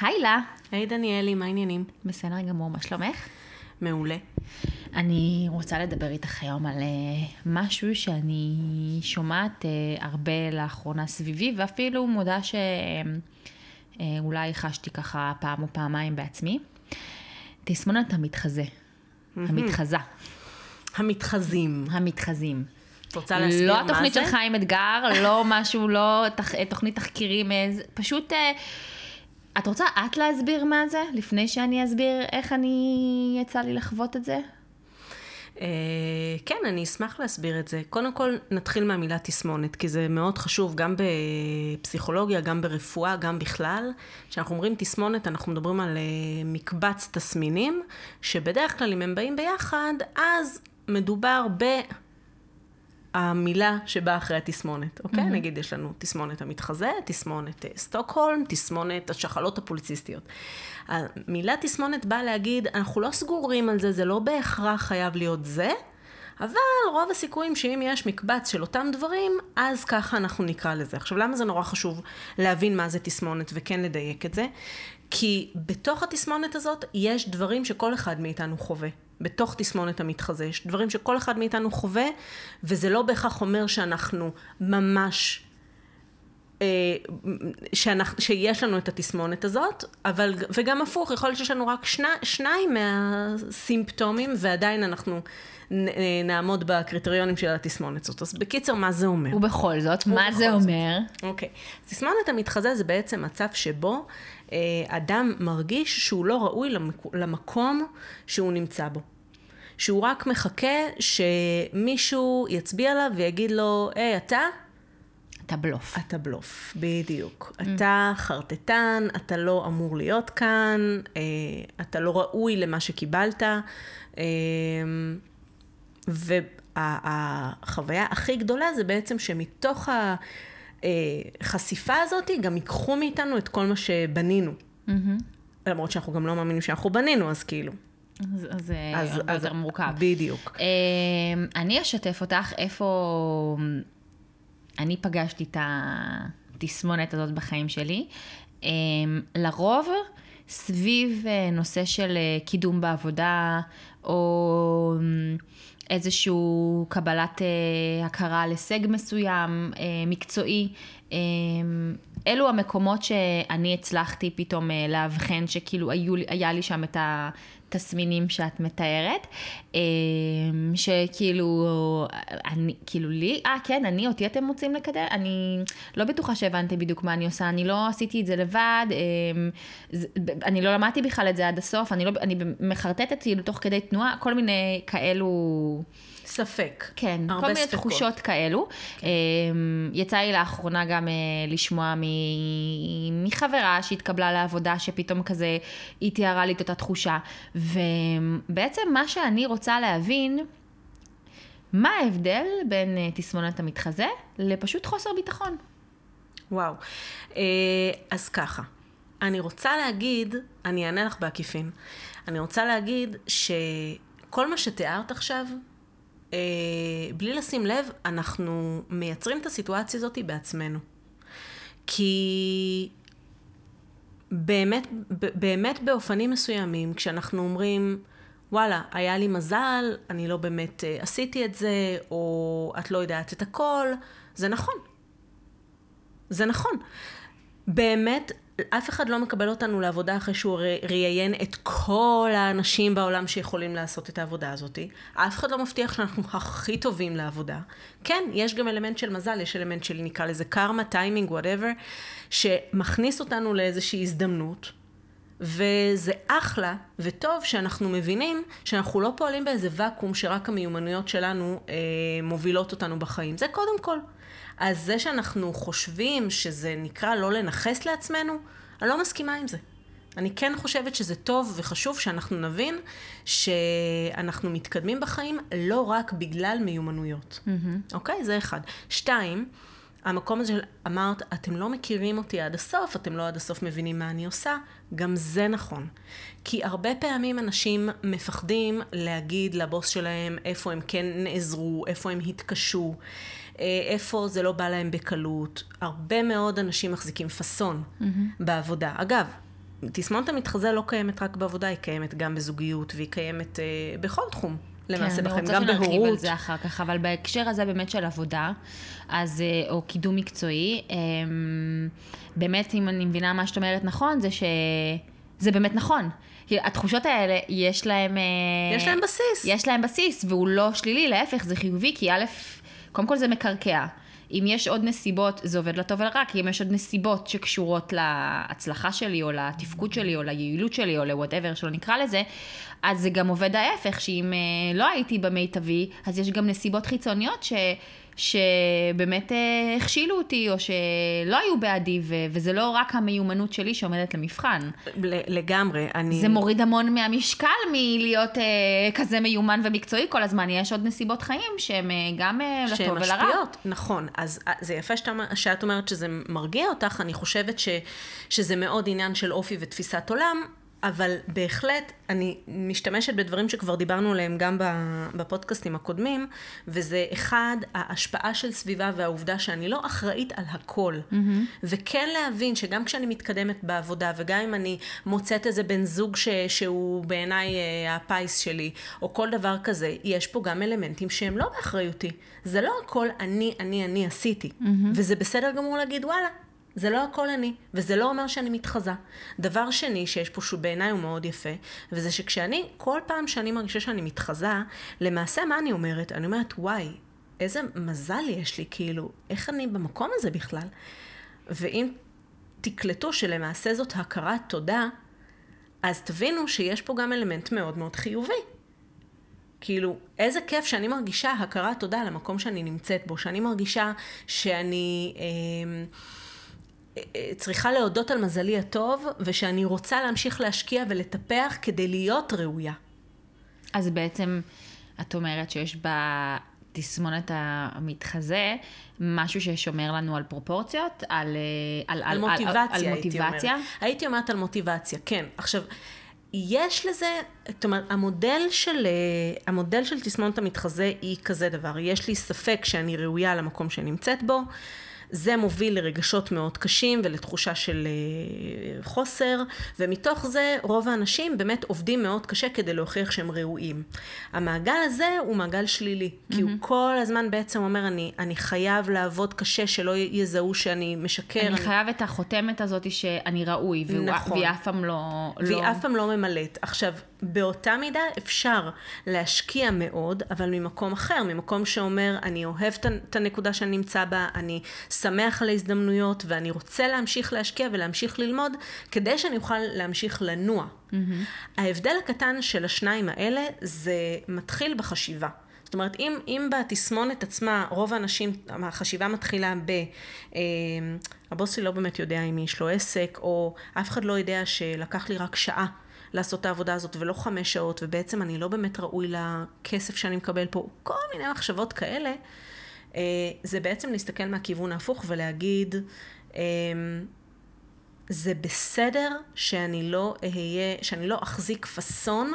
היי לה. היי דניאלי, מה העניינים? בסדר גמור, מה שלומך? מעולה. אני רוצה לדבר איתך היום על uh, משהו שאני שומעת uh, הרבה לאחרונה סביבי, ואפילו מודה שאולי uh, חשתי ככה פעם או פעמיים בעצמי. תסמונת המתחזה. המתחזה. המתחזים. המתחזים. את רוצה להסביר מה לא זה? התוכנית של חיים אתגר, לא משהו, לא. תוכנית תחקירים, אה, פשוט... אה, את רוצה את להסביר מה זה? לפני שאני אסביר איך אני יצא לי לחוות את זה? אה, כן, אני אשמח להסביר את זה. קודם כל, נתחיל מהמילה תסמונת, כי זה מאוד חשוב גם בפסיכולוגיה, גם ברפואה, גם בכלל. כשאנחנו אומרים תסמונת, אנחנו מדברים על אה, מקבץ תסמינים, שבדרך כלל אם הם באים ביחד, אז מדובר ב... המילה שבאה אחרי התסמונת, אוקיי? Mm-hmm. נגיד יש לנו תסמונת המתחזה, תסמונת אה, סטוקהולם, תסמונת השחלות הפוליציסטיות. המילה תסמונת באה להגיד, אנחנו לא סגורים על זה, זה לא בהכרח חייב להיות זה, אבל רוב הסיכויים שאם יש מקבץ של אותם דברים, אז ככה אנחנו נקרא לזה. עכשיו, למה זה נורא חשוב להבין מה זה תסמונת וכן לדייק את זה? כי בתוך התסמונת הזאת יש דברים שכל אחד מאיתנו חווה. בתוך תסמונת המתחזה, יש דברים שכל אחד מאיתנו חווה, וזה לא בהכרח אומר שאנחנו ממש, אה, שאנחנו, שיש לנו את התסמונת הזאת, אבל, וגם הפוך, יכול להיות שיש לנו רק שני, שניים מהסימפטומים, ועדיין אנחנו נעמוד בקריטריונים של התסמונת הזאת. אז בקיצר, מה זה אומר? ובכל זאת, מה זה ובכל זאת. אומר? אוקיי. תסמונת המתחזה זה בעצם מצב שבו אה, אדם מרגיש שהוא לא ראוי למק... למקום שהוא נמצא בו. שהוא רק מחכה שמישהו יצביע עליו ויגיד לו, היי, אתה? אתה בלוף. אתה בלוף, בדיוק. Mm. אתה חרטטן, אתה לא אמור להיות כאן, אה, אתה לא ראוי למה שקיבלת. אה, והחוויה הכי גדולה זה בעצם שמתוך החשיפה הזאת גם ייקחו מאיתנו את כל מה שבנינו. Mm-hmm. למרות שאנחנו גם לא מאמינים שאנחנו בנינו, אז כאילו. אז אז זה הרבה יותר מורכב. בדיוק. אמ, אני אשתף אותך איפה אני פגשתי את התסמונת הזאת בחיים שלי. לרוב, סביב אה, נושא של אה, קידום בעבודה, או איזשהו קבלת אה, הכרה הישג מסוים, מקצועי. אלו המקומות שאני הצלחתי פתאום לאבחן שכאילו היו, היה לי שם את התסמינים שאת מתארת, שכאילו, אני, כאילו לי, אה כן, אני, אותי אתם רוצים לקדם? אני לא בטוחה שהבנתי בדיוק מה אני עושה, אני לא עשיתי את זה לבד, אני לא למדתי בכלל את זה עד הסוף, אני, לא, אני מחרטטת כאילו תוך כדי תנועה, כל מיני כאלו... ספק. כן, כל מיני ספקות. תחושות כאלו. כן. יצא לי לאחרונה גם אה, לשמוע מ- מחברה שהתקבלה לעבודה, שפתאום כזה, היא תיארה לי את אותה תחושה. ובעצם מה שאני רוצה להבין, מה ההבדל בין אה, תסמונת המתחזה לפשוט חוסר ביטחון? וואו. אה, אז ככה, אני רוצה להגיד, אני אענה לך בעקיפין, אני רוצה להגיד שכל מה שתיארת עכשיו, אה, בלי לשים לב, אנחנו מייצרים את הסיטואציה הזאת בעצמנו. כי באמת, באמת באופנים מסוימים, כשאנחנו אומרים, וואלה, היה לי מזל, אני לא באמת אה, עשיתי את זה, או את לא יודעת את הכל, זה נכון. זה נכון. באמת, אף אחד לא מקבל אותנו לעבודה אחרי שהוא ראיין את כל האנשים בעולם שיכולים לעשות את העבודה הזאת. אף אחד לא מבטיח שאנחנו הכי טובים לעבודה. כן, יש גם אלמנט של מזל, יש אלמנט של נקרא לזה קרמה, טיימינג, whatever, שמכניס אותנו לאיזושהי הזדמנות. וזה אחלה וטוב שאנחנו מבינים שאנחנו לא פועלים באיזה ואקום שרק המיומנויות שלנו אה, מובילות אותנו בחיים. זה קודם כל. אז זה שאנחנו חושבים שזה נקרא לא לנכס לעצמנו, אני לא מסכימה עם זה. אני כן חושבת שזה טוב וחשוב שאנחנו נבין שאנחנו מתקדמים בחיים לא רק בגלל מיומנויות. Mm-hmm. אוקיי? זה אחד. שתיים, המקום הזה אמרת, אתם לא מכירים אותי עד הסוף, אתם לא עד הסוף מבינים מה אני עושה, גם זה נכון. כי הרבה פעמים אנשים מפחדים להגיד לבוס שלהם איפה הם כן נעזרו, איפה הם התקשו, איפה זה לא בא להם בקלות. הרבה מאוד אנשים מחזיקים פאסון mm-hmm. בעבודה. אגב, תסמונת המתחזה לא קיימת רק בעבודה, היא קיימת גם בזוגיות, והיא קיימת אה, בכל תחום. למעשה כן, בחיים, אני גם רוצה שנרחיב על בהורות. זה אחר כך, אבל בהקשר הזה באמת של עבודה, אז, אה, או קידום מקצועי, אמ, באמת, אם אני מבינה מה שאת אומרת נכון, זה שזה באמת נכון. התחושות האלה, יש להם... אה, יש להם בסיס. יש להם בסיס, והוא לא שלילי, להפך, זה חיובי, כי א', קודם כל זה מקרקע. אם יש עוד נסיבות, זה עובד לטוב ולרע, כי אם יש עוד נסיבות שקשורות להצלחה שלי, או לתפקוד שלי, או ליעילות שלי, או ל-whatever שלא נקרא לזה, אז זה גם עובד ההפך, שאם אה, לא הייתי במיטבי, אז יש גם נסיבות חיצוניות ש... שבאמת אה, הכשילו אותי, או שלא היו בעדי, ו- וזה לא רק המיומנות שלי שעומדת למבחן. לגמרי. אני... זה מוריד המון מהמשקל מלהיות אה, כזה מיומן ומקצועי כל הזמן. יש עוד נסיבות חיים שהן אה, גם אה, שהן לטוב ולרע. משפיעות, נכון. אז אה, זה יפה שאת, שאת אומרת שזה מרגיע אותך, אני חושבת ש, שזה מאוד עניין של אופי ותפיסת עולם, אבל בהחלט אני משתמשת בדברים שכבר דיברנו עליהם גם בפודקאסטים הקודמים, וזה אחד, ההשפעה של סביבה והעובדה שאני לא אחראית על הכל. Mm-hmm. וכן להבין שגם כשאני מתקדמת בעבודה, וגם אם אני מוצאת איזה בן זוג ש, שהוא בעיניי אה, הפיס שלי, או כל דבר כזה, יש פה גם אלמנטים שהם לא באחריותי. זה לא הכל אני, אני, אני עשיתי. Mm-hmm. וזה בסדר גמור להגיד, וואלה. זה לא הכל אני, וזה לא אומר שאני מתחזה. דבר שני שיש פה שהוא בעיניי הוא מאוד יפה, וזה שכשאני, כל פעם שאני מרגישה שאני מתחזה, למעשה מה אני אומרת? אני אומרת, וואי, איזה מזל יש לי, כאילו, איך אני במקום הזה בכלל? ואם תקלטו שלמעשה זאת הכרת תודה, אז תבינו שיש פה גם אלמנט מאוד מאוד חיובי. כאילו, איזה כיף שאני מרגישה הכרת תודה על המקום שאני נמצאת בו, שאני מרגישה שאני... אה, צריכה להודות על מזלי הטוב, ושאני רוצה להמשיך להשקיע ולטפח כדי להיות ראויה. אז בעצם את אומרת שיש בתסמונת המתחזה משהו ששומר לנו על פרופורציות, על, על, על מוטיבציה, על, על הייתי מוטיבציה. אומרת. הייתי אומרת על מוטיבציה, כן. עכשיו, יש לזה, זאת אומרת, המודל של, המודל של תסמונת המתחזה היא כזה דבר. יש לי ספק שאני ראויה למקום שאני נמצאת בו. זה מוביל לרגשות מאוד קשים ולתחושה של uh, חוסר, ומתוך זה רוב האנשים באמת עובדים מאוד קשה כדי להוכיח שהם ראויים. המעגל הזה הוא מעגל שלילי, mm-hmm. כי הוא כל הזמן בעצם אומר, אני, אני חייב לעבוד קשה, שלא יזהו שאני משקר. אני, אני חייב את החותמת הזאת שאני ראוי, והוא, נכון. והיא אף פעם לא... והיא לא... אף פעם לא ממלאת. עכשיו, באותה מידה אפשר להשקיע מאוד, אבל ממקום אחר, ממקום שאומר, אני אוהב את הנקודה שאני נמצא בה, אני שמח על ההזדמנויות, ואני רוצה להמשיך להשקיע ולהמשיך ללמוד, כדי שאני אוכל להמשיך לנוע. Mm-hmm. ההבדל הקטן של השניים האלה, זה מתחיל בחשיבה. זאת אומרת, אם, אם בתסמונת עצמה, רוב האנשים, החשיבה מתחילה ב... אה, הבוס שלי לא באמת יודע אם יש לו עסק, או אף אחד לא יודע שלקח לי רק שעה לעשות את העבודה הזאת ולא חמש שעות, ובעצם אני לא באמת ראוי לכסף שאני מקבל פה, כל מיני מחשבות כאלה, אה, זה בעצם להסתכל מהכיוון ההפוך ולהגיד, אה, זה בסדר שאני לא אהיה, שאני לא אחזיק פאסון,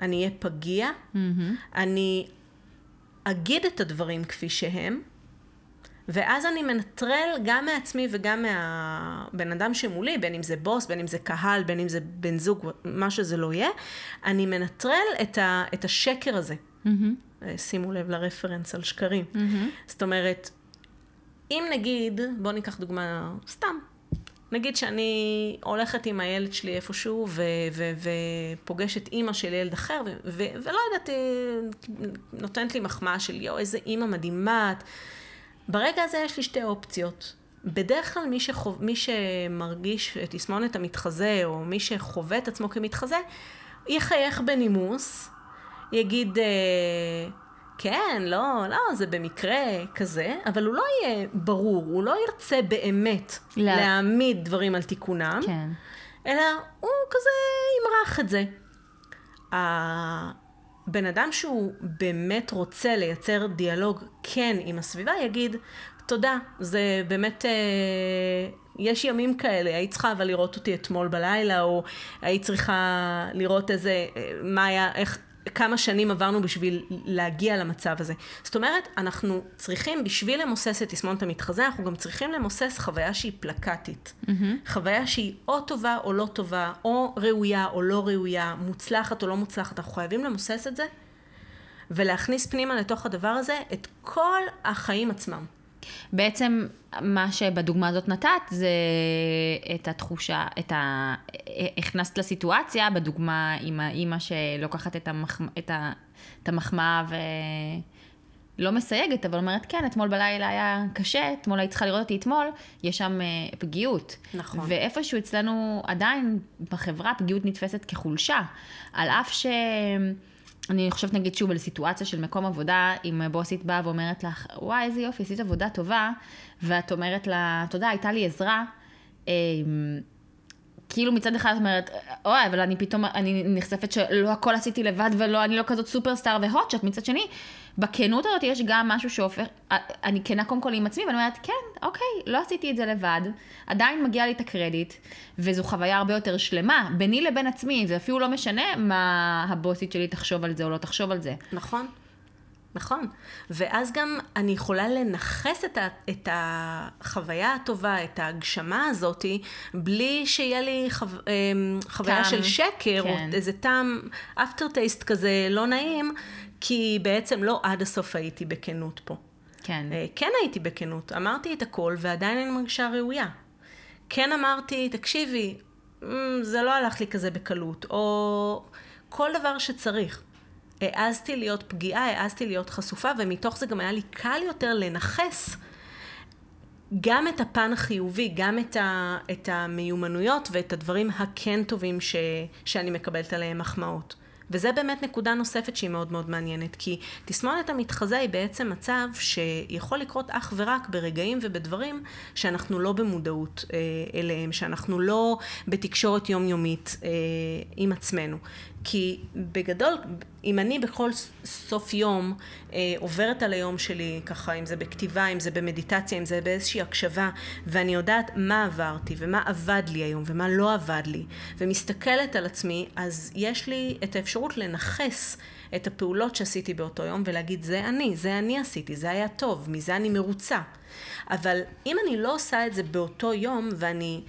אני אהיה פגיע, mm-hmm. אני אגיד את הדברים כפי שהם, ואז אני מנטרל גם מעצמי וגם מהבן אדם שמולי, בין אם זה בוס, בין אם זה קהל, בין אם זה בן זוג, מה שזה לא יהיה, אני מנטרל את, ה, את השקר הזה. Mm-hmm. שימו לב לרפרנס על שקרים. Mm-hmm. זאת אומרת, אם נגיד, בואו ניקח דוגמה, סתם, נגיד שאני הולכת עם הילד שלי איפשהו ו- ו- ופוגשת אימא של ילד אחר ו- ו- ולא יודעת, נותנת לי מחמאה של יואו, איזה אימא מדהימה את. ברגע הזה יש לי שתי אופציות. בדרך כלל מי, שחוב, מי שמרגיש תסמונת המתחזה, או מי שחווה את עצמו כמתחזה, יחייך בנימוס, יגיד, כן, לא, לא, זה במקרה כזה, אבל הוא לא יהיה ברור, הוא לא ירצה באמת לא. להעמיד דברים על תיקונם, כן. אלא הוא כזה ימרח את זה. בן אדם שהוא באמת רוצה לייצר דיאלוג כן עם הסביבה, יגיד, תודה, זה באמת, אה, יש ימים כאלה, היית צריכה אבל לראות אותי אתמול בלילה, או היית צריכה לראות איזה, מה היה, איך, וכמה שנים עברנו בשביל להגיע למצב הזה. זאת אומרת, אנחנו צריכים, בשביל למוסס את תסמונת המתחזה, אנחנו גם צריכים למוסס חוויה שהיא פלקטית. Mm-hmm. חוויה שהיא או טובה או לא טובה, או ראויה או לא ראויה, מוצלחת או לא מוצלחת. אנחנו חייבים למוסס את זה, ולהכניס פנימה לתוך הדבר הזה את כל החיים עצמם. בעצם מה שבדוגמה הזאת נתת זה את התחושה, את ה... הכנסת לסיטואציה בדוגמה עם האימא שלוקחת את, המח... את, ה... את המחמאה ולא מסייגת, אבל אומרת, כן, אתמול בלילה היה קשה, אתמול היית צריכה לראות אותי אתמול, יש שם אה, פגיעות. נכון. ואיפשהו אצלנו עדיין בחברה פגיעות נתפסת כחולשה, על אף ש... אני חושבת נגיד שוב על סיטואציה של מקום עבודה, אם בוסית באה ואומרת לך, וואי, איזה יופי, עשית עבודה טובה, ואת אומרת לה, תודה, הייתה לי עזרה. אמ, כאילו מצד אחד את אומרת, אוי, אבל אני פתאום, אני נחשפת שלא הכל עשיתי לבד ולא, אני לא כזאת סופרסטאר והוטשט, מצד שני, בכנות הזאת יש גם משהו שהופך, אני כנה קודם כל עם עצמי, ואני אומרת, כן, אוקיי, לא עשיתי את זה לבד, עדיין מגיע לי את הקרדיט, וזו חוויה הרבה יותר שלמה, ביני לבין עצמי, זה אפילו לא משנה מה הבוסית שלי תחשוב על זה או לא תחשוב על זה. נכון. נכון. ואז גם אני יכולה לנכס את, ה, את החוויה הטובה, את ההגשמה הזאתי, בלי שיהיה לי חו, אמ, חוויה טעם, של שקר, כן. או איזה טעם אפטר טייסט כזה לא נעים, כי בעצם לא עד הסוף הייתי בכנות פה. כן. אה, כן הייתי בכנות, אמרתי את הכל ועדיין אני מרגישה ראויה. כן אמרתי, תקשיבי, אמ, זה לא הלך לי כזה בקלות, או כל דבר שצריך. העזתי להיות פגיעה, העזתי להיות חשופה, ומתוך זה גם היה לי קל יותר לנכס גם את הפן החיובי, גם את, ה, את המיומנויות ואת הדברים הכן טובים ש, שאני מקבלת עליהם מחמאות. וזה באמת נקודה נוספת שהיא מאוד מאוד מעניינת, כי תסמונת המתחזה היא בעצם מצב שיכול לקרות אך ורק ברגעים ובדברים שאנחנו לא במודעות אה, אליהם, שאנחנו לא בתקשורת יומיומית אה, עם עצמנו. כי בגדול, אם אני בכל סוף יום אה, עוברת על היום שלי, ככה, אם זה בכתיבה, אם זה במדיטציה, אם זה באיזושהי הקשבה, ואני יודעת מה עברתי ומה עבד לי היום ומה לא עבד לי, ומסתכלת על עצמי, אז יש לי את האפשרות לנכס את הפעולות שעשיתי באותו יום ולהגיד, זה אני, זה אני עשיתי, זה היה טוב, מזה אני מרוצה. אבל אם אני לא עושה את זה באותו יום ואני...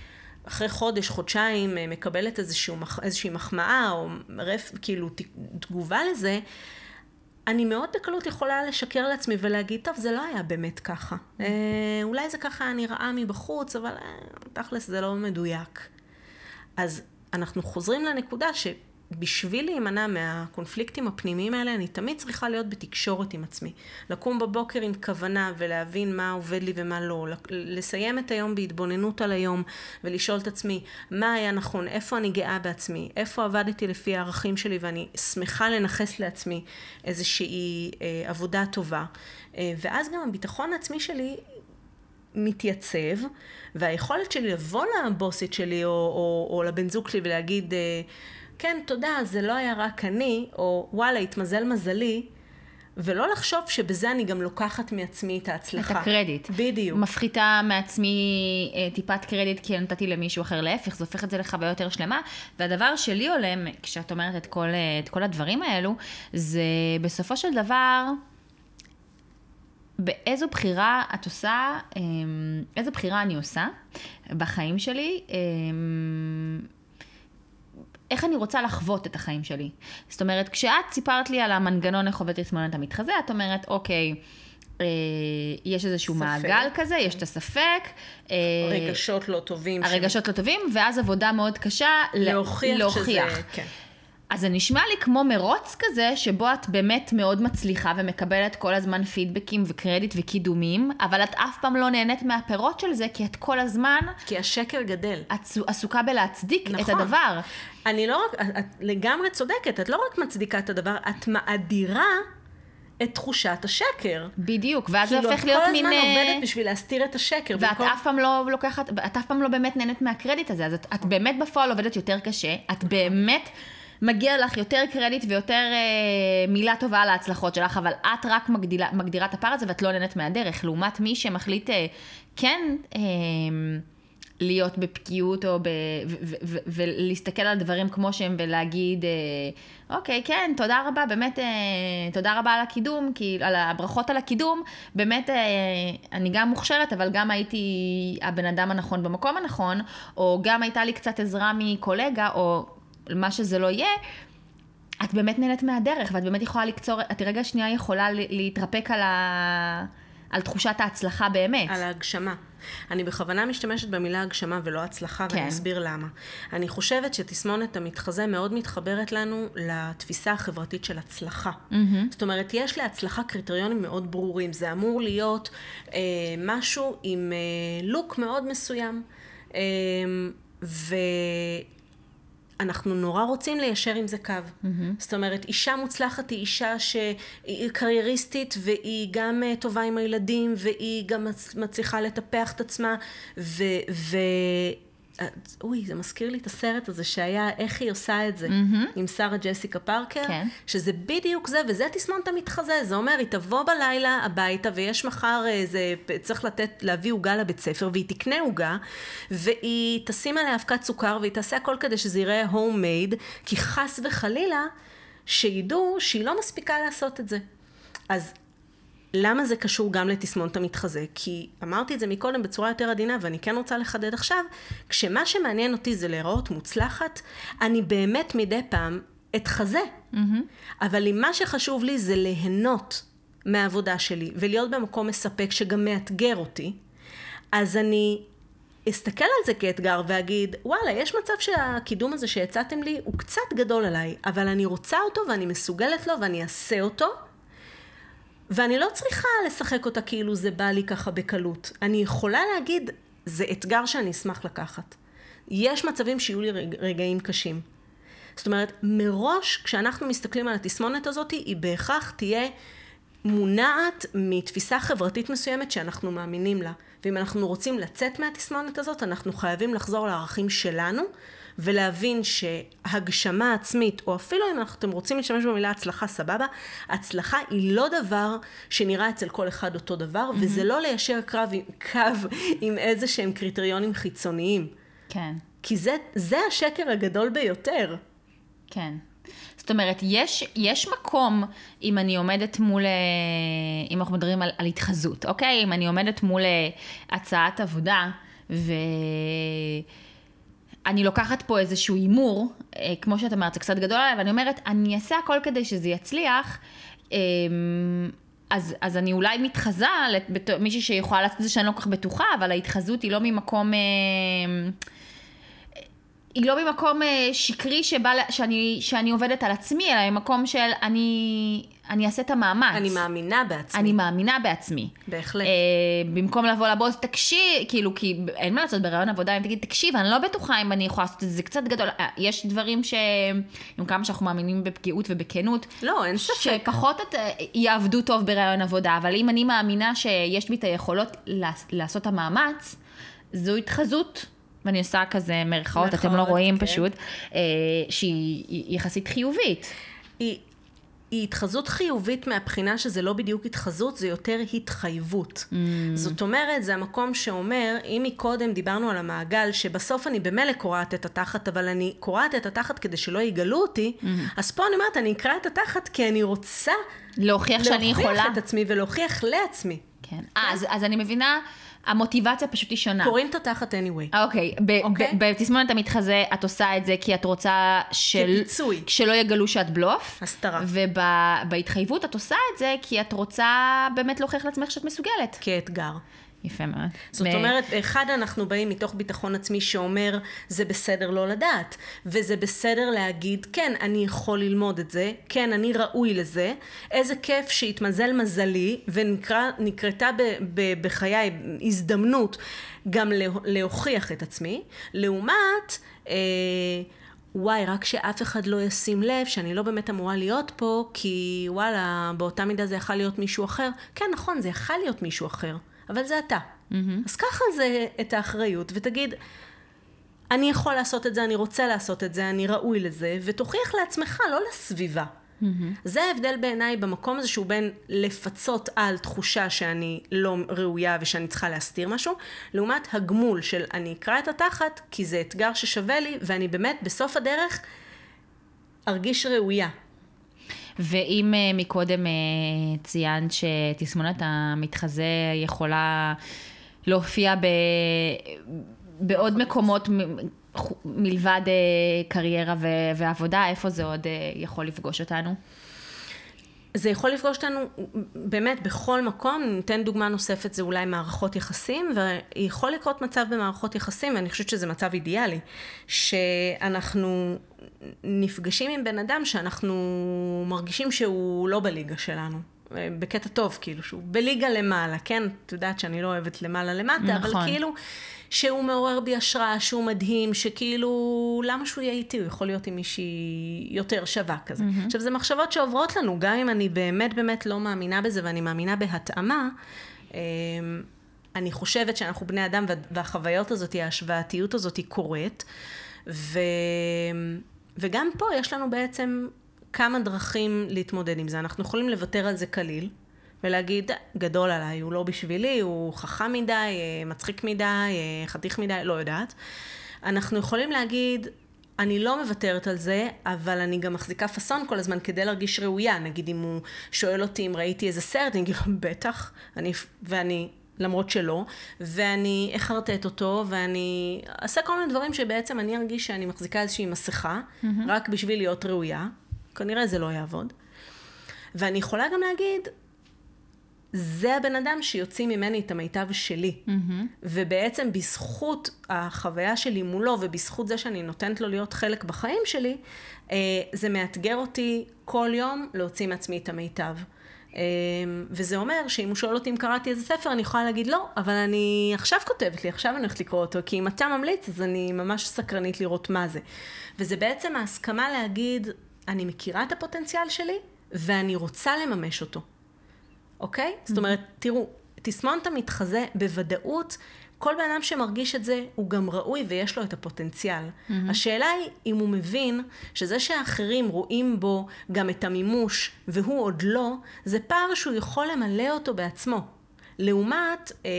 אחרי חודש, חודשיים, אה, מקבלת איזשהו, איזושהי מחמאה או רף, כאילו תגובה לזה, אני מאוד בקלות יכולה לשקר לעצמי ולהגיד, טוב, זה לא היה באמת ככה. אה, אולי זה ככה נראה מבחוץ, אבל אה, תכלס זה לא מדויק. אז אנחנו חוזרים לנקודה ש... בשביל להימנע מהקונפליקטים הפנימיים האלה, אני תמיד צריכה להיות בתקשורת עם עצמי. לקום בבוקר עם כוונה ולהבין מה עובד לי ומה לא. לסיים את היום בהתבוננות על היום ולשאול את עצמי מה היה נכון, איפה אני גאה בעצמי, איפה עבדתי לפי הערכים שלי ואני שמחה לנכס לעצמי איזושהי אה, עבודה טובה. אה, ואז גם הביטחון העצמי שלי מתייצב, והיכולת שלי לבוא לבוסית שלי או, או, או לבן זוג שלי ולהגיד... אה, כן, תודה, זה לא היה רק אני, או וואלה, התמזל מזלי, ולא לחשוב שבזה אני גם לוקחת מעצמי את ההצלחה. את הקרדיט. בדיוק. מפחיתה מעצמי אה, טיפת קרדיט כי נתתי למישהו אחר, להפך, זה הופך את זה לחוויה יותר שלמה. והדבר שלי עולה, כשאת אומרת את כל, אה, את כל הדברים האלו, זה בסופו של דבר, באיזו בחירה את עושה, אה, איזו בחירה אני עושה בחיים שלי, איך אני רוצה לחוות את החיים שלי. זאת אומרת, כשאת סיפרת לי על המנגנון איך עובד תסמונת המתחזה, את אומרת, אוקיי, אה, יש איזשהו ספק. מעגל כזה, יש את הספק. אה, רגשות לא טובים. הרגשות ש... לא טובים, ואז עבודה מאוד קשה להוכיח, להוכיח. שזה... כן. אז זה נשמע לי כמו מרוץ כזה, שבו את באמת מאוד מצליחה ומקבלת כל הזמן פידבקים וקרדיט וקידומים, אבל את אף פעם לא נהנית מהפירות של זה, כי את כל הזמן... כי השקר גדל. את עסוקה בלהצדיק נכון. את הדבר. אני לא רק, את לגמרי צודקת, את לא רק מצדיקה את הדבר, את מאדירה את תחושת השקר. בדיוק, ואז זה כאילו, הופך להיות מין... כאילו, את כל הזמן עובדת בשביל להסתיר את השקר. ואת במקום... אף פעם לא לוקחת, את אף פעם לא באמת נהנית מהקרדיט הזה, אז את, את באמת בפועל עובדת יותר קשה, את באמת... מגיע לך יותר קרדיט ויותר אה, מילה טובה על ההצלחות שלך, אבל את רק מגדילה, מגדירה את הפער הזה ואת לא נהנית מהדרך, לעומת מי שמחליט אה, כן... אה, להיות בפגיעות או ב... ו- ו- ו- ולהסתכל על דברים כמו שהם ולהגיד, אה, אוקיי, כן, תודה רבה, באמת, אה, תודה רבה על הקידום, כי, על הברכות על הקידום, באמת, אה, אני גם מוכשרת, אבל גם הייתי הבן אדם הנכון במקום הנכון, או גם הייתה לי קצת עזרה מקולגה, או מה שזה לא יהיה. את באמת נהנית מהדרך, ואת באמת יכולה לקצור, את רגע שנייה יכולה להתרפק על, ה... על תחושת ההצלחה באמת. על ההגשמה. אני בכוונה משתמשת במילה הגשמה ולא הצלחה, כן. ואני אסביר למה. אני חושבת שתסמונת המתחזה מאוד מתחברת לנו לתפיסה החברתית של הצלחה. Mm-hmm. זאת אומרת, יש להצלחה קריטריונים מאוד ברורים. זה אמור להיות אה, משהו עם אה, לוק מאוד מסוים. אה, ו... אנחנו נורא רוצים ליישר עם זה קו. Mm-hmm. זאת אומרת, אישה מוצלחת היא אישה שהיא קרייריסטית והיא גם uh, טובה עם הילדים והיא גם מצליחה לטפח את עצמה ו... ו... אוי, זה מזכיר לי את הסרט הזה שהיה איך היא עושה את זה, mm-hmm. עם שרה ג'סיקה פארקר, כן. שזה בדיוק זה, וזה תסמונת המתחזה, זה אומר, היא תבוא בלילה הביתה, ויש מחר איזה, צריך לתת, להביא עוגה לבית ספר, והיא תקנה עוגה, והיא תשים עליה אבקת סוכר, והיא תעשה הכל כדי שזה יראה הום מייד, כי חס וחלילה, שידעו שהיא לא מספיקה לעשות את זה. אז למה זה קשור גם לתסמונת המתחזה? כי אמרתי את זה מקודם בצורה יותר עדינה, ואני כן רוצה לחדד עכשיו, כשמה שמעניין אותי זה להיראות מוצלחת, אני באמת מדי פעם אתחזה. Mm-hmm. אבל אם מה שחשוב לי זה ליהנות מהעבודה שלי, ולהיות במקום מספק שגם מאתגר אותי, אז אני אסתכל על זה כאתגר ואגיד, וואלה, יש מצב שהקידום הזה שהצעתם לי הוא קצת גדול עליי, אבל אני רוצה אותו ואני מסוגלת לו ואני אעשה אותו. ואני לא צריכה לשחק אותה כאילו זה בא לי ככה בקלות. אני יכולה להגיד, זה אתגר שאני אשמח לקחת. יש מצבים שיהיו לי רגעים קשים. זאת אומרת, מראש כשאנחנו מסתכלים על התסמונת הזאת, היא בהכרח תהיה מונעת מתפיסה חברתית מסוימת שאנחנו מאמינים לה. ואם אנחנו רוצים לצאת מהתסמונת הזאת, אנחנו חייבים לחזור לערכים שלנו, ולהבין שהגשמה עצמית, או אפילו אם אתם רוצים להשתמש במילה הצלחה, סבבה, הצלחה היא לא דבר שנראה אצל כל אחד אותו דבר, mm-hmm. וזה לא ליישר קרב, קו עם איזה שהם קריטריונים חיצוניים. כן. כי זה, זה השקר הגדול ביותר. כן. זאת אומרת, יש, יש מקום, אם אני עומדת מול, אה, אם אנחנו מדברים על, על התחזות, אוקיי? אם אני עומדת מול אה, הצעת עבודה, ו... אני לוקחת פה איזשהו הימור, אה, כמו שאת אומרת, זה קצת גדול עליי, ואני אומרת, אני אעשה הכל כדי שזה יצליח. אה, אז, אז אני אולי מתחזה למישהי שיכולה לעשות את זה שאני לא כל כך בטוחה, אבל ההתחזות היא לא ממקום... אה, היא לא ממקום אה, שקרי שבא, שאני, שאני עובדת על עצמי, אלא ממקום של אני, אני אעשה את המאמץ. אני מאמינה בעצמי. אני מאמינה בעצמי. בהחלט. אה, במקום לבוא לבוס, תקשיב, כאילו, כי אין מה לעשות בראיון עבודה, אם תגיד, תקשיב, אני לא בטוחה אם אני יכולה לעשות את זה, זה קצת גדול. אה, יש דברים ש... עם כמה שאנחנו מאמינים בפגיעות ובכנות. לא, אין ספק. שפחות את, אה, יעבדו טוב בראיון עבודה, אבל אם אני מאמינה שיש בי את היכולות לעשות את המאמץ, זו התחזות. ואני עושה כזה מרכאות, אתם לא רואים כן. פשוט, אה, שהיא יחסית חיובית. היא, היא התחזות חיובית מהבחינה שזה לא בדיוק התחזות, זה יותר התחייבות. Mm. זאת אומרת, זה המקום שאומר, אם מקודם דיברנו על המעגל, שבסוף אני במילא קורעת את התחת, אבל אני קורעת את התחת כדי שלא יגלו אותי, mm. אז פה אני אומרת, אני אקרע את התחת כי אני רוצה... להוכיח שאני יכולה. להוכיח את עצמי ולהוכיח לעצמי. כן. כן? אז, אז אני מבינה... המוטיבציה פשוט היא שונה. קוראים את התחת anyway. אוקיי, אוקיי? בתסמונת המתחזה את עושה את זה כי את רוצה של... כפיצוי. שלא יגלו שאת בלוף. הסתרה. ובהתחייבות את עושה את זה כי את רוצה באמת להוכיח לעצמך שאת מסוגלת. כאתגר. יפה מאוד. זאת ב... אומרת, אחד, אנחנו באים מתוך ביטחון עצמי שאומר, זה בסדר לא לדעת, וזה בסדר להגיד, כן, אני יכול ללמוד את זה, כן, אני ראוי לזה, איזה כיף שהתמזל מזלי, ונקרתה בחיי הזדמנות גם להוכיח את עצמי, לעומת... אה, וואי, רק שאף אחד לא ישים לב שאני לא באמת אמורה להיות פה, כי וואלה, באותה מידה זה יכול להיות מישהו אחר. כן, נכון, זה יכול להיות מישהו אחר. אבל זה אתה. Mm-hmm. אז קח על זה את האחריות ותגיד, אני יכול לעשות את זה, אני רוצה לעשות את זה, אני ראוי לזה, ותוכיח לעצמך, לא לסביבה. Mm-hmm. זה ההבדל בעיניי במקום הזה שהוא בין לפצות על תחושה שאני לא ראויה ושאני צריכה להסתיר משהו, לעומת הגמול של אני אקרא את התחת כי זה אתגר ששווה לי ואני באמת בסוף הדרך ארגיש ראויה. ואם uh, מקודם uh, ציינת שתסמונת המתחזה יכולה להופיע ב... בעוד מקומות מלבד uh, קריירה ו- ועבודה, איפה זה עוד יכול לפגוש אותנו? זה יכול לפגוש אותנו באמת בכל מקום, ניתן דוגמה נוספת, זה אולי מערכות יחסים, ויכול לקרות מצב במערכות יחסים, ואני חושבת שזה מצב אידיאלי, שאנחנו נפגשים עם בן אדם שאנחנו מרגישים שהוא לא בליגה שלנו. בקטע טוב, כאילו, שהוא בליגה למעלה, כן? את יודעת שאני לא אוהבת למעלה למטה, נכון. אבל כאילו, שהוא מעורר בי השראה, שהוא מדהים, שכאילו, למה שהוא יהיה איתי? הוא יכול להיות עם מישהי יותר שווה כזה. Mm-hmm. עכשיו, זה מחשבות שעוברות לנו, גם אם אני באמת באמת לא מאמינה בזה, ואני מאמינה בהתאמה, אמ, אני חושבת שאנחנו בני אדם, והחוויות הזאת, ההשוואתיות הזאת היא קורית, ו... וגם פה יש לנו בעצם כמה דרכים להתמודד עם זה. אנחנו יכולים לוותר על זה כליל, ולהגיד, גדול עליי, הוא לא בשבילי, הוא חכם מדי, אה, מצחיק מדי, אה, חתיך מדי, לא יודעת. אנחנו יכולים להגיד, אני לא מוותרת על זה, אבל אני גם מחזיקה פאסון כל הזמן כדי להרגיש ראויה. נגיד, אם הוא שואל אותי אם ראיתי איזה סרט, אני אגיד לו, בטח, אני, ואני, למרות שלא, ואני אחרטט אותו, ואני אעשה כל מיני דברים שבעצם אני ארגיש שאני מחזיקה איזושהי מסכה, mm-hmm. רק בשביל להיות ראויה. כנראה זה לא יעבוד. ואני יכולה גם להגיד, זה הבן אדם שיוציא ממני את המיטב שלי. Mm-hmm. ובעצם בזכות החוויה שלי מולו, ובזכות זה שאני נותנת לו להיות חלק בחיים שלי, אה, זה מאתגר אותי כל יום להוציא מעצמי את המיטב. אה, וזה אומר שאם הוא שואל אותי אם קראתי איזה ספר, אני יכולה להגיד לא, אבל אני עכשיו כותבת לי, עכשיו אני הולכת לקרוא אותו, כי אם אתה ממליץ, אז אני ממש סקרנית לראות מה זה. וזה בעצם ההסכמה להגיד, אני מכירה את הפוטנציאל שלי, ואני רוצה לממש אותו. אוקיי? Mm-hmm. זאת אומרת, תראו, תסמונת המתחזה בוודאות, כל בן אדם שמרגיש את זה, הוא גם ראוי ויש לו את הפוטנציאל. Mm-hmm. השאלה היא אם הוא מבין שזה שהאחרים רואים בו גם את המימוש והוא עוד לא, זה פער שהוא יכול למלא אותו בעצמו. לעומת אה,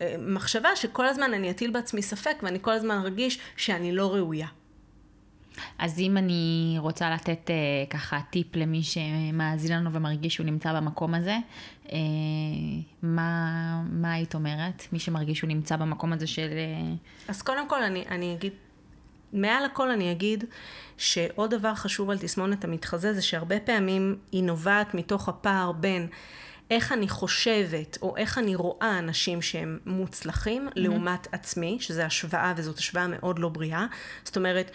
אה, מחשבה שכל הזמן אני אטיל בעצמי ספק ואני כל הזמן ארגיש שאני לא ראויה. אז אם אני רוצה לתת uh, ככה טיפ למי שמאזין לנו ומרגיש שהוא נמצא במקום הזה, uh, מה, מה היית אומרת? מי שמרגיש שהוא נמצא במקום הזה של... Uh... אז קודם כל אני, אני אגיד, מעל הכל אני אגיד שעוד דבר חשוב על תסמונת המתחזה זה שהרבה פעמים היא נובעת מתוך הפער בין איך אני חושבת או איך אני רואה אנשים שהם מוצלחים mm-hmm. לעומת עצמי, שזה השוואה וזאת השוואה מאוד לא בריאה. זאת אומרת, אה,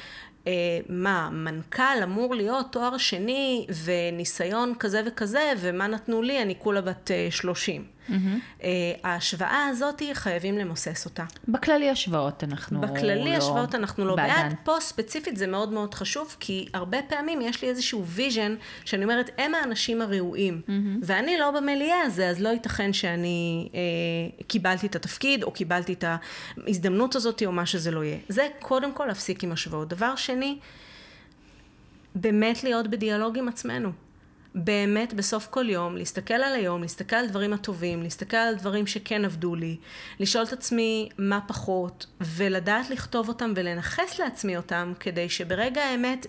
מה, מנכ"ל אמור להיות תואר שני וניסיון כזה וכזה, ומה נתנו לי? אני כולה בת אה, שלושים. Mm-hmm. ההשוואה הזאת, חייבים למוסס אותה. בכללי השוואות אנחנו בכללי לא... השוואות אנחנו לא בעד. בעד. פה ספציפית זה מאוד מאוד חשוב, כי הרבה פעמים יש לי איזשהו vision, שאני אומרת, הם האנשים הראויים, mm-hmm. ואני לא במילייה הזה, אז לא ייתכן שאני אה, קיבלתי את התפקיד, או קיבלתי את ההזדמנות הזאת, או מה שזה לא יהיה. זה קודם כל להפסיק עם השוואות. דבר שני, באמת להיות בדיאלוג עם עצמנו. באמת בסוף כל יום, להסתכל על היום, להסתכל על דברים הטובים, להסתכל על דברים שכן עבדו לי, לשאול את עצמי מה פחות, ולדעת לכתוב אותם ולנכס לעצמי אותם, כדי שברגע האמת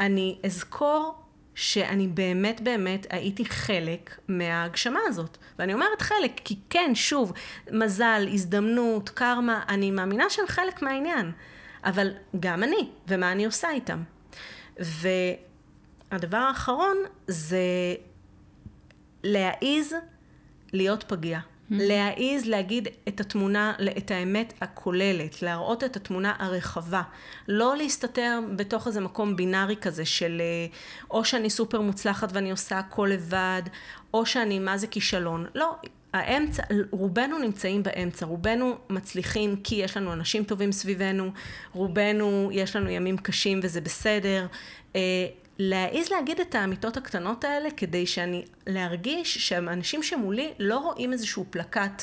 אני אזכור שאני באמת באמת הייתי חלק מההגשמה הזאת. ואני אומרת חלק, כי כן, שוב, מזל, הזדמנות, קרמה, אני מאמינה שהם חלק מהעניין. אבל גם אני, ומה אני עושה איתם. ו... הדבר האחרון זה להעיז להיות פגיע. Mm-hmm. להעיז להגיד את התמונה, את האמת הכוללת, להראות את התמונה הרחבה. לא להסתתר בתוך איזה מקום בינארי כזה של אה, או שאני סופר מוצלחת ואני עושה הכל לבד, או שאני מה זה כישלון. לא, האמצע, רובנו נמצאים באמצע, רובנו מצליחים כי יש לנו אנשים טובים סביבנו, רובנו יש לנו ימים קשים וזה בסדר. אה, להעיז להגיד את האמיתות הקטנות האלה כדי שאני, להרגיש שהאנשים שמולי לא רואים איזשהו פלקט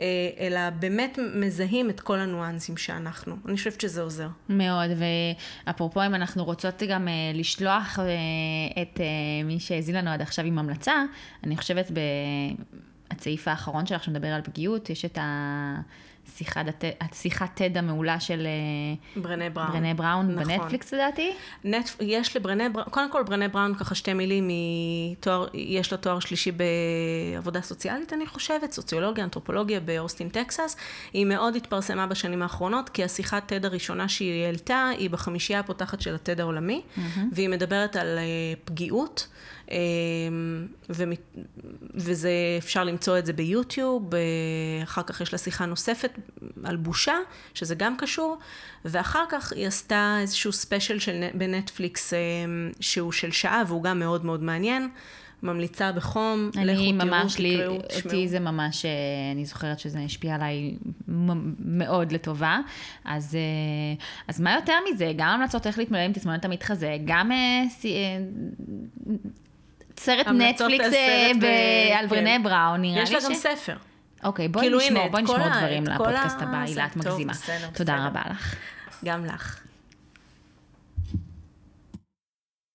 אה, אלא באמת מזהים את כל הניואנסים שאנחנו. אני חושבת שזה עוזר. מאוד, ואפרופו אם אנחנו רוצות גם אה, לשלוח אה, את מי שהאזין לנו עד עכשיו עם המלצה, אני חושבת בסעיף האחרון שלך שמדבר על פגיעות, יש את. השיחת TED המעולה של ברנה בראון, ברנה בראון נכון. בנטפליקס לדעתי. נט, יש לברנה בראון, קודם כל ברנה בראון ככה שתי מילים, מתואר, יש לו תואר שלישי בעבודה סוציאלית אני חושבת, סוציולוגיה, אנתרופולוגיה באוסטין טקסס. היא מאוד התפרסמה בשנים האחרונות, כי השיחת TED הראשונה שהיא העלתה היא בחמישייה הפותחת של ה-TED העולמי, mm-hmm. והיא מדברת על אה, פגיעות. אמ, וזה, אפשר למצוא את זה ביוטיוב, אחר כך יש לה שיחה נוספת על בושה, שזה גם קשור, ואחר כך היא עשתה איזשהו ספיישל של, בנטפליקס אמ, שהוא של שעה והוא גם מאוד מאוד מעניין. ממליצה בחום, לכו תראו, תקראו, תשמעו. אותי זה ממש, אה, אני זוכרת שזה השפיע עליי מאוד לטובה. אז, אה, אז מה יותר מזה? גם המלצות איך להתמודד עם תסמונת המתחזה, גם אה, סרט נטפליקס אה, על ברנה כן. בראון, נראה לי ש... יש לה גם ספר. אוקיי, בואי כאילו, בואי נשמור דברים לפודקאסט הבא, הילה, את מגזימה. תודה רבה לך. גם לך.